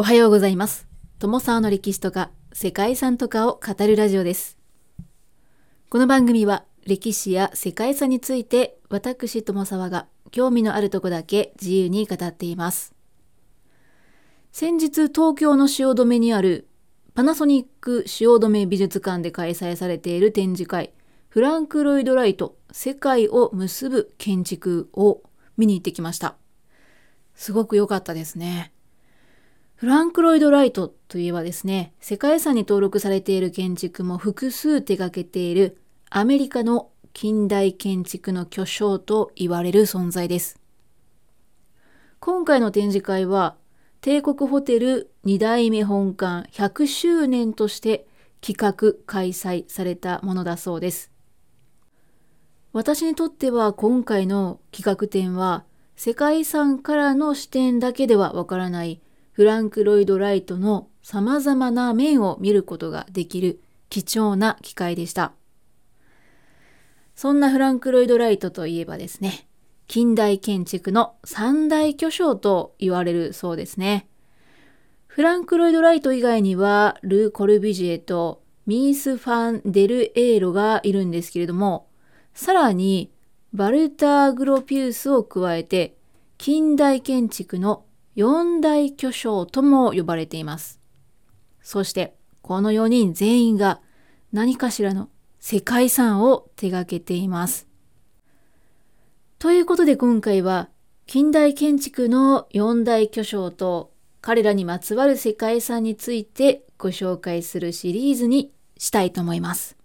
おはようございます。友沢の歴史とか世界遺産とかを語るラジオです。この番組は歴史や世界遺産について私友沢が興味のあるとこだけ自由に語っています。先日東京の汐留にあるパナソニック汐留美術館で開催されている展示会フランク・ロイド・ライト世界を結ぶ建築を見に行ってきました。すごく良かったですね。フランク・ロイド・ライトといえばですね、世界遺産に登録されている建築も複数手掛けているアメリカの近代建築の巨匠と言われる存在です。今回の展示会は帝国ホテル2代目本館100周年として企画開催されたものだそうです。私にとっては今回の企画展は世界遺産からの視点だけではわからないフランク・ロイド・ライトの様々な面を見ることができる貴重な機会でした。そんなフランク・ロイド・ライトといえばですね、近代建築の三大巨匠と言われるそうですね。フランク・ロイド・ライト以外には、ル・コルビジエとミース・ファン・デル・エーロがいるんですけれども、さらにバルター・グロピウスを加えて、近代建築の四大巨匠とも呼ばれています。そして、この4人全員が何かしらの世界遺産を手掛けています。ということで今回は近代建築の四大巨匠と彼らにまつわる世界遺産についてご紹介するシリーズにしたいと思います。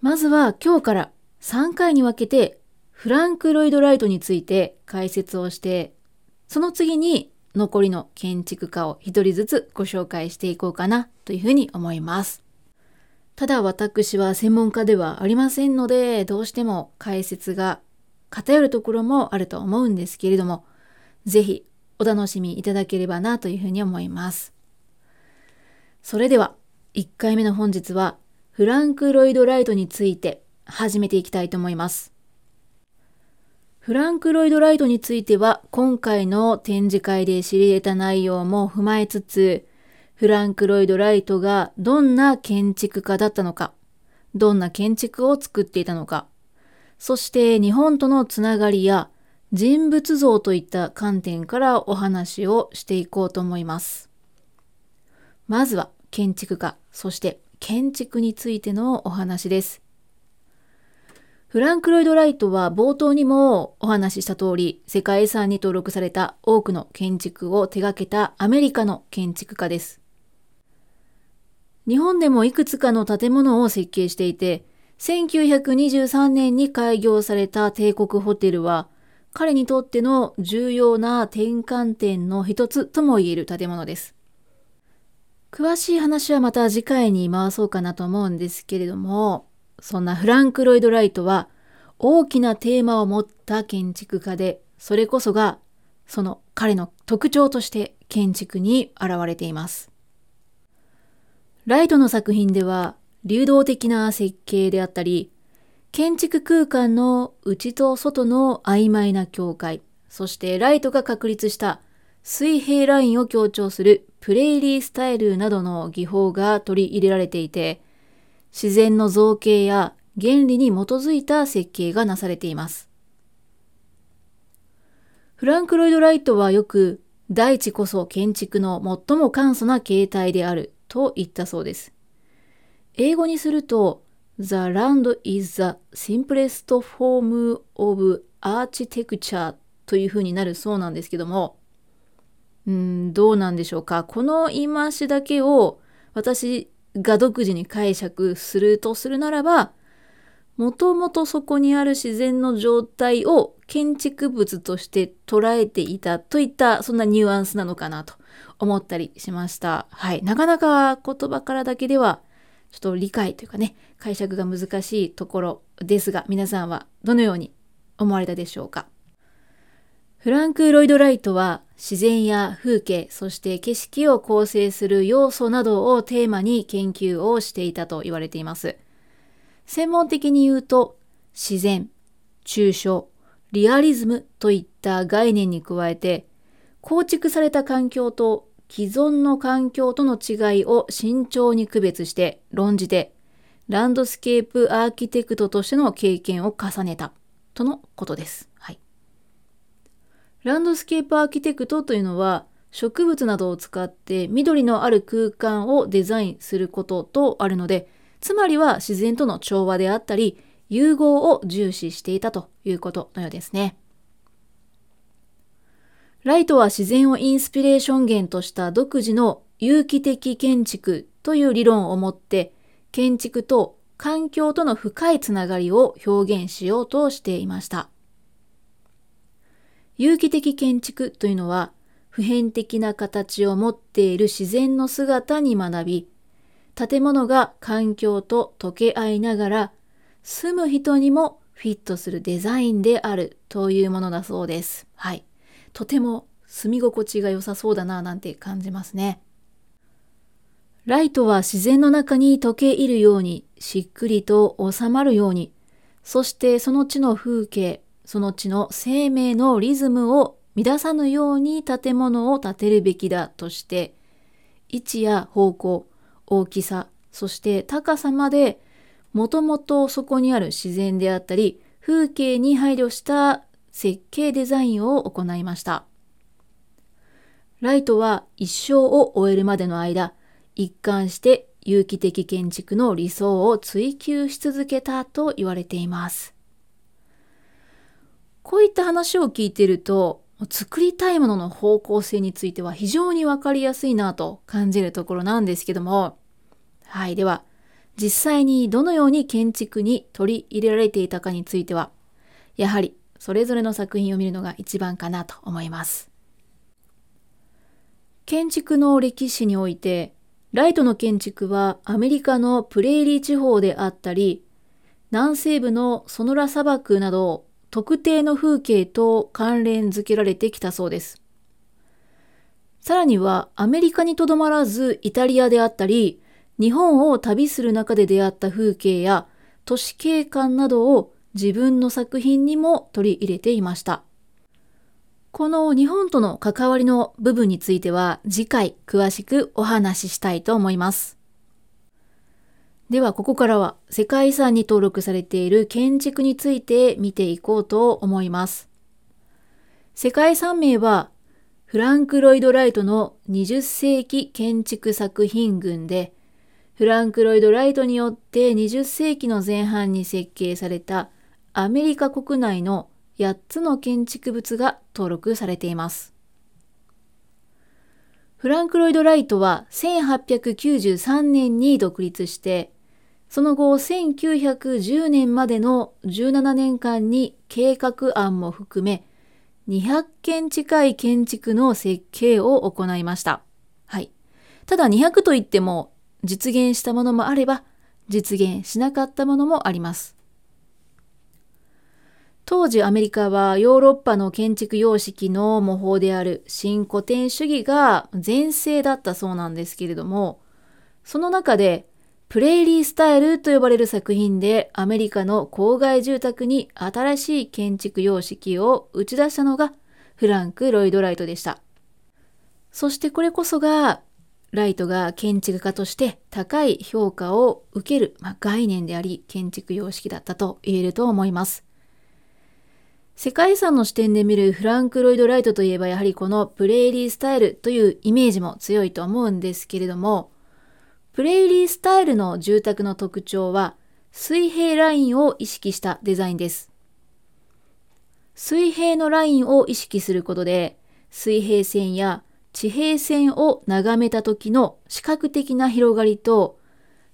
まずは今日から3回に分けてフランク・ロイド・ライトについて解説をしてその次に残りの建築家を一人ずつご紹介していこうかなというふうに思います。ただ私は専門家ではありませんので、どうしても解説が偏るところもあると思うんですけれども、ぜひお楽しみいただければなというふうに思います。それでは1回目の本日はフランク・ロイド・ライトについて始めていきたいと思います。フランク・ロイド・ライトについては今回の展示会で知り得た内容も踏まえつつ、フランク・ロイド・ライトがどんな建築家だったのか、どんな建築を作っていたのか、そして日本とのつながりや人物像といった観点からお話をしていこうと思います。まずは建築家、そして建築についてのお話です。フランク・ロイド・ライトは冒頭にもお話しした通り、世界遺産に登録された多くの建築を手掛けたアメリカの建築家です。日本でもいくつかの建物を設計していて、1923年に開業された帝国ホテルは、彼にとっての重要な転換点の一つとも言える建物です。詳しい話はまた次回に回そうかなと思うんですけれども、そんなフランク・ロイド・ライトは大きなテーマを持った建築家で、それこそがその彼の特徴として建築に現れています。ライトの作品では流動的な設計であったり、建築空間の内と外の曖昧な境界、そしてライトが確立した水平ラインを強調するプレイリースタイルなどの技法が取り入れられていて、自然の造形や原理に基づいた設計がなされています。フランク・ロイド・ライトはよく大地こそ建築の最も簡素な形態であると言ったそうです。英語にすると The land is the simplest form of architecture というふうになるそうなんですけども、うん、どうなんでしょうか。この言い回しだけを私が独自に解釈するとするならば、もともとそこにある自然の状態を建築物として捉えていたといったそんなニュアンスなのかなと思ったりしました。はい。なかなか言葉からだけではちょっと理解というかね、解釈が難しいところですが、皆さんはどのように思われたでしょうか？フランク・ロイド・ライトは自然や風景、そして景色を構成する要素などをテーマに研究をしていたと言われています。専門的に言うと、自然、抽象、リアリズムといった概念に加えて、構築された環境と既存の環境との違いを慎重に区別して論じて、ランドスケープアーキテクトとしての経験を重ねたとのことです。はい。ランドスケープアーキテクトというのは植物などを使って緑のある空間をデザインすることとあるので、つまりは自然との調和であったり、融合を重視していたということのようですね。ライトは自然をインスピレーション源とした独自の有機的建築という理論を持って、建築と環境との深いつながりを表現しようとしていました。有機的建築というのは、普遍的な形を持っている自然の姿に学び、建物が環境と溶け合いながら、住む人にもフィットするデザインであるというものだそうです。はい。とても住み心地が良さそうだななんて感じますね。ライトは自然の中に溶け入るように、しっくりと収まるように、そしてその地の風景、その地の生命のリズムを乱さぬように建物を建てるべきだとして、位置や方向、大きさ、そして高さまで、もともとそこにある自然であったり、風景に配慮した設計デザインを行いました。ライトは一生を終えるまでの間、一貫して有機的建築の理想を追求し続けたと言われています。こういった話を聞いてると、作りたいものの方向性については非常にわかりやすいなと感じるところなんですけども、はい、では、実際にどのように建築に取り入れられていたかについては、やはりそれぞれの作品を見るのが一番かなと思います。建築の歴史において、ライトの建築はアメリカのプレーリー地方であったり、南西部のソノラ砂漠など特定の風景と関連づけられてきたそうです。さらにはアメリカにとどまらずイタリアであったり、日本を旅する中で出会った風景や都市景観などを自分の作品にも取り入れていました。この日本との関わりの部分については次回詳しくお話ししたいと思います。ではここからは世界遺産に登録されている建築について見ていこうと思います。世界遺産名はフランク・ロイド・ライトの20世紀建築作品群でフランク・ロイド・ライトによって20世紀の前半に設計されたアメリカ国内の8つの建築物が登録されています。フランク・ロイド・ライトは1893年に独立してその後、1910年までの17年間に計画案も含め、200件近い建築の設計を行いました。はい。ただ200といっても、実現したものもあれば、実現しなかったものもあります。当時アメリカはヨーロッパの建築様式の模倣である新古典主義が全盛だったそうなんですけれども、その中でプレイリースタイルと呼ばれる作品でアメリカの郊外住宅に新しい建築様式を打ち出したのがフランク・ロイド・ライトでした。そしてこれこそがライトが建築家として高い評価を受ける、まあ、概念であり建築様式だったと言えると思います。世界遺産の視点で見るフランク・ロイド・ライトといえばやはりこのプレイリースタイルというイメージも強いと思うんですけれどもプレイリースタイルの住宅の特徴は水平ラインを意識したデザインです。水平のラインを意識することで水平線や地平線を眺めた時の視覚的な広がりと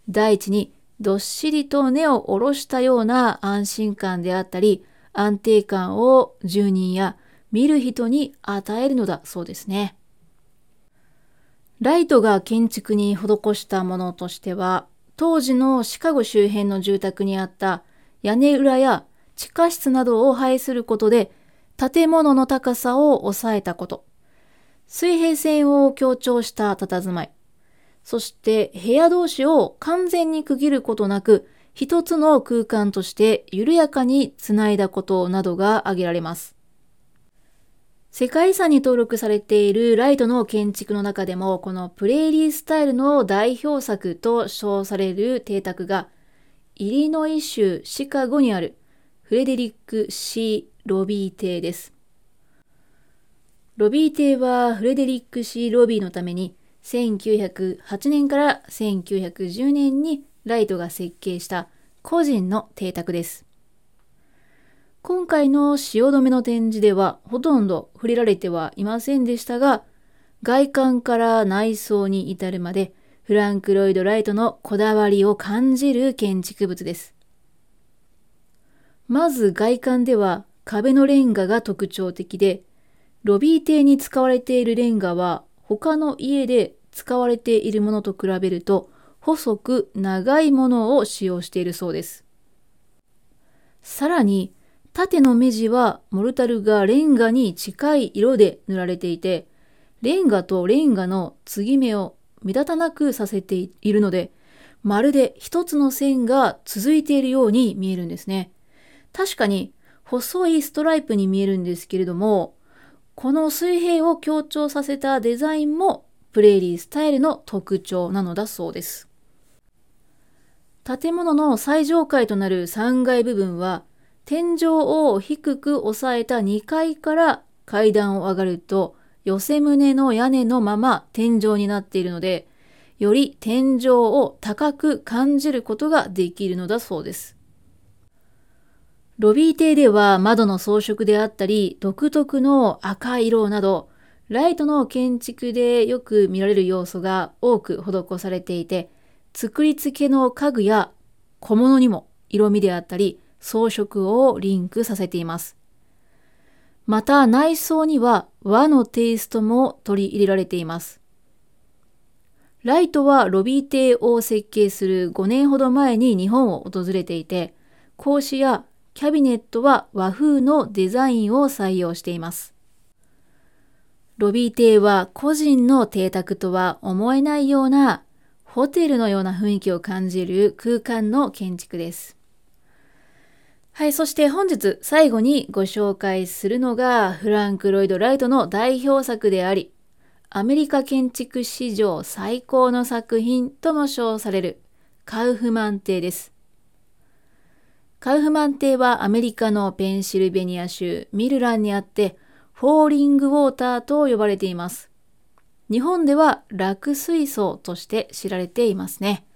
大地にどっしりと根を下ろしたような安心感であったり安定感を住人や見る人に与えるのだそうですね。ライトが建築に施したものとしては、当時のシカゴ周辺の住宅にあった屋根裏や地下室などを配することで、建物の高さを抑えたこと、水平線を強調した佇まい、そして部屋同士を完全に区切ることなく、一つの空間として緩やかにつないだことなどが挙げられます。世界遺産に登録されているライトの建築の中でも、このプレーリースタイルの代表作と称される邸宅が、イリノイ州シカゴにあるフレデリック・シー・ロビー邸です。ロビー邸はフレデリック・シー・ロビーのために1908年から1910年にライトが設計した個人の邸宅です。今回の汐留の展示ではほとんど触れられてはいませんでしたが、外観から内装に至るまでフランク・ロイド・ライトのこだわりを感じる建築物です。まず外観では壁のレンガが特徴的で、ロビー邸に使われているレンガは他の家で使われているものと比べると細く長いものを使用しているそうです。さらに縦の目地はモルタルがレンガに近い色で塗られていて、レンガとレンガの継ぎ目を目立たなくさせているので、まるで一つの線が続いているように見えるんですね。確かに細いストライプに見えるんですけれども、この水平を強調させたデザインもプレーリースタイルの特徴なのだそうです。建物の最上階となる3階部分は天井を低く抑えた2階から階段を上がると寄せ棟の屋根のまま天井になっているので、より天井を高く感じることができるのだそうです。ロビー邸では窓の装飾であったり、独特の赤色など、ライトの建築でよく見られる要素が多く施されていて、作り付けの家具や小物にも色味であったり、装飾をリンクさせています。また内装には和のテイストも取り入れられています。ライトはロビー邸を設計する5年ほど前に日本を訪れていて、格子やキャビネットは和風のデザインを採用しています。ロビー邸は個人の邸宅とは思えないようなホテルのような雰囲気を感じる空間の建築です。はい、そして本日最後にご紹介するのがフランク・ロイド・ライトの代表作であり、アメリカ建築史上最高の作品とも称されるカウフマン邸です。カウフマン邸はアメリカのペンシルベニア州ミルランにあって、フォーリングウォーターと呼ばれています。日本では落水槽として知られていますね。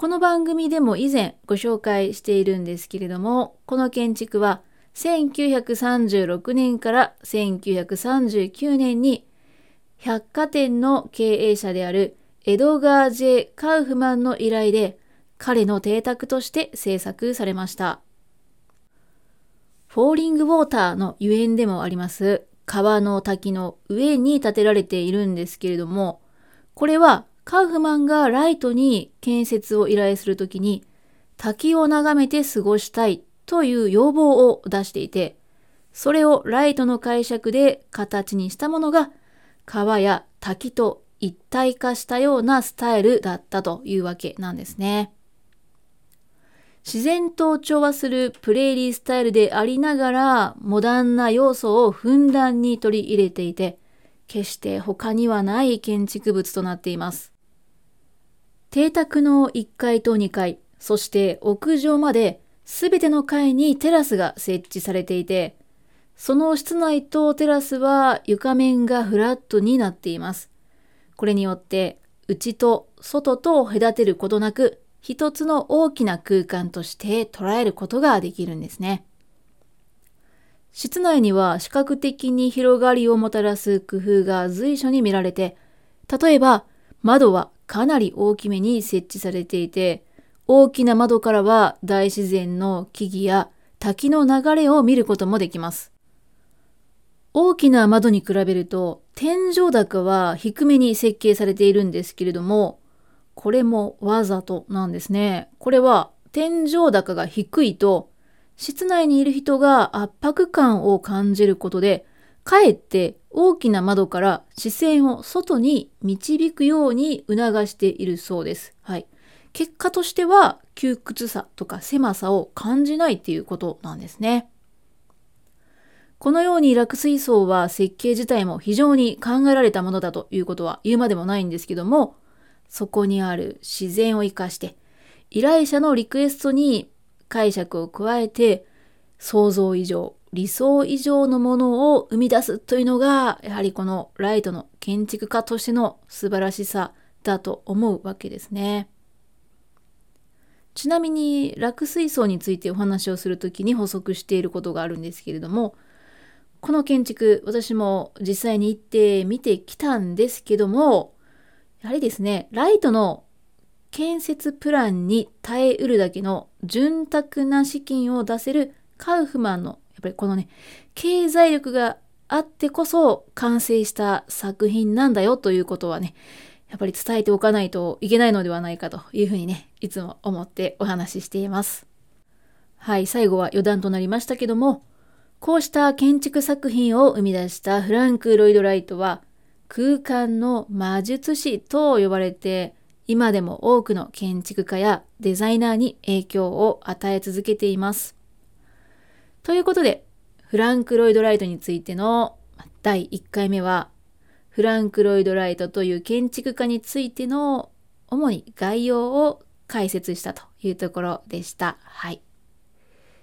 この番組でも以前ご紹介しているんですけれども、この建築は1936年から1939年に百貨店の経営者であるエドガー・ジェ・カウフマンの依頼で彼の邸宅として制作されました。フォーリングウォーターのゆえんでもあります川の滝の上に建てられているんですけれども、これはカウフマンがライトに建設を依頼するときに滝を眺めて過ごしたいという要望を出していて、それをライトの解釈で形にしたものが川や滝と一体化したようなスタイルだったというわけなんですね。自然と調和するプレーリースタイルでありながらモダンな要素をふんだんに取り入れていて決して他にはない建築物となっています。邸宅の1階と2階、そして屋上まで全ての階にテラスが設置されていて、その室内とテラスは床面がフラットになっています。これによって内と外と隔てることなく一つの大きな空間として捉えることができるんですね。室内には視覚的に広がりをもたらす工夫が随所に見られて、例えば窓はかなり大きめに設置されていて、大きな窓からは大自然の木々や滝の流れを見ることもできます。大きな窓に比べると天井高は低めに設計されているんですけれども、これもわざとなんですね。これは天井高が低いと室内にいる人が圧迫感を感じることでかえって大きな窓から視線を外に導くように促しているそうです。はい。結果としては窮屈さとか狭さを感じないっていうことなんですね。このように落水槽は設計自体も非常に考えられたものだということは言うまでもないんですけども、そこにある自然を生かして、依頼者のリクエストに解釈を加えて、想像以上、理想以上のものを生み出すというのが、やはりこのライトの建築家としての素晴らしさだと思うわけですね。ちなみに落水槽についてお話をするときに補足していることがあるんですけれどもこの建築私も実際に行って見てきたんですけどもやはりですねライトの建設プランに耐えうるだけの潤沢な資金を出せるカウフマンのっぱりこのね経済力があってこそ完成した作品なんだよということはねやっぱり伝えておかないといけないのではないかというふうにね、いつも思ってお話ししています。はい、最後は余談となりましたけども、こうした建築作品を生み出したフランク・ロイド・ライトは、空間の魔術師と呼ばれて、今でも多くの建築家やデザイナーに影響を与え続けています。ということで、フランク・ロイド・ライトについての第1回目はフランク・ロイド・ライトという建築家についての主に概要を解説したというところでした。はい。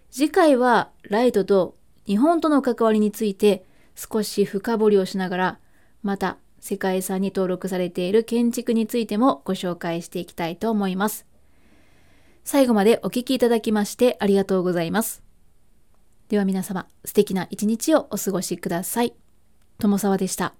次回はライトと日本との関わりについて少し深掘りをしながら、また世界遺産に登録されている建築についてもご紹介していきたいと思います。最後までお聴きいただきましてありがとうございます。では皆様、素敵な一日をお過ごしください。友沢でした。